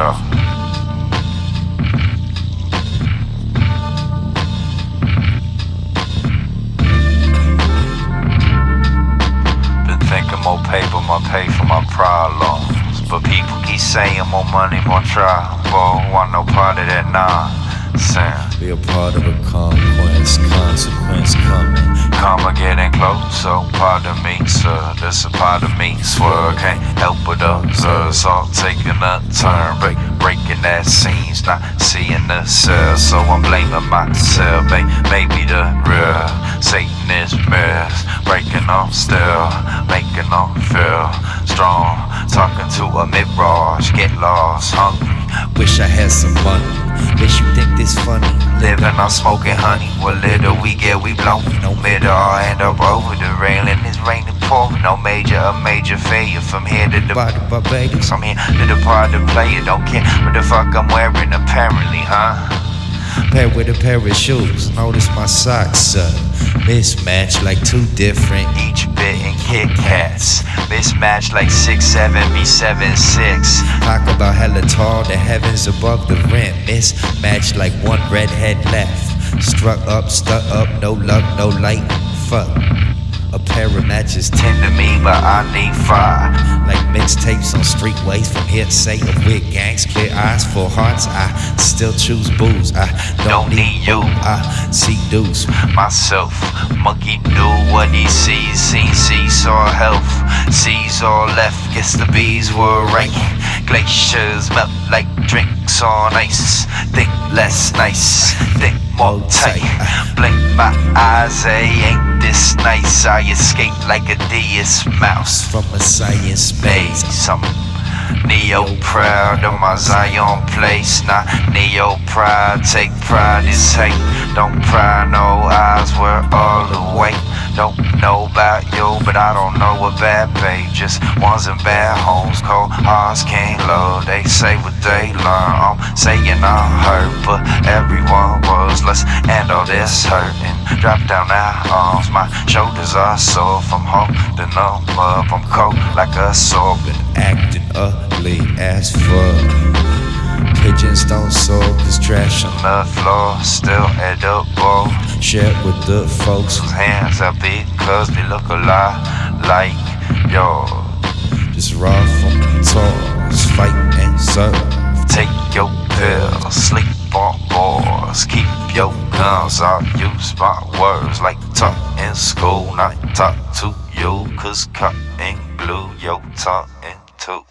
Yeah. Been thinking more paper, more pay for my problems. But people keep saying more money, more trouble. Want no part of that nonsense. Be a part of a conquest, consequence coming. Karma getting closer, pardon me, sir. This a part of me, swear. Can't help but observe. All taking a turn, break, breaking that scenes, not seeing the cell. So I'm blaming myself, babe. Maybe the real Satan is mirrors, breaking off still, making them feel strong. Talking to a mirage, get lost, hungry. Wish I had some money. Wish you think this funny. Living on smoking honey. What little we get, we blow. No middle, I end up over the railing. It's raining pouring. No major, a major failure from here to the Body, Barbados. I'm here to the part to play it. Don't care what the fuck I'm wearing, apparently, huh? Pair with a pair of shoes. Notice my socks up. Mismatch like two different. Each bit in Kit Kats. Mismatched like 6 7 v 7 6. Talk about hella tall, the heavens above the rim. Mismatched like one redhead left. Struck up, stuck up, no luck, no light. Fuck. A pair of matches, Tend to me, but I need five. like mixtapes on streetways from hearsay of weird gangs, clear eyes, full hearts. I still choose booze. I don't, Don't need you. I see dudes. myself. Monkey do what he sees, seen seesaw health. sees all left, guess the bees were right. Glaciers melt like drinks on ice. Think less nice, think more tight. Blink my eyes, hey, ain't this nice? I escape like a deus mouse. From a science Maze, some Neo proud of my Zion place, not Neo pride. Take pride in hate, don't pry no eyes, we're all awake. Don't know about you, but I don't know what bad. Just ones in bad homes, cold hearts can't love. They say what they learn. I'm saying I hurt, but everyone was. Let's end all this hurting. Drop down our arms, my shoulders are sore from holding them up. I'm cold like a sword. Been acting ugly as fuck. Don't soar, cause trash on On the floor, still edible. share with the folks. Whose hands are big, cause they look a lot like yours. Just raw from tours, fight and serve. Take your pills, sleep on boards, keep your guns. I'll use my words like talk in school, not talk to you, cause cotton glue your tongue into.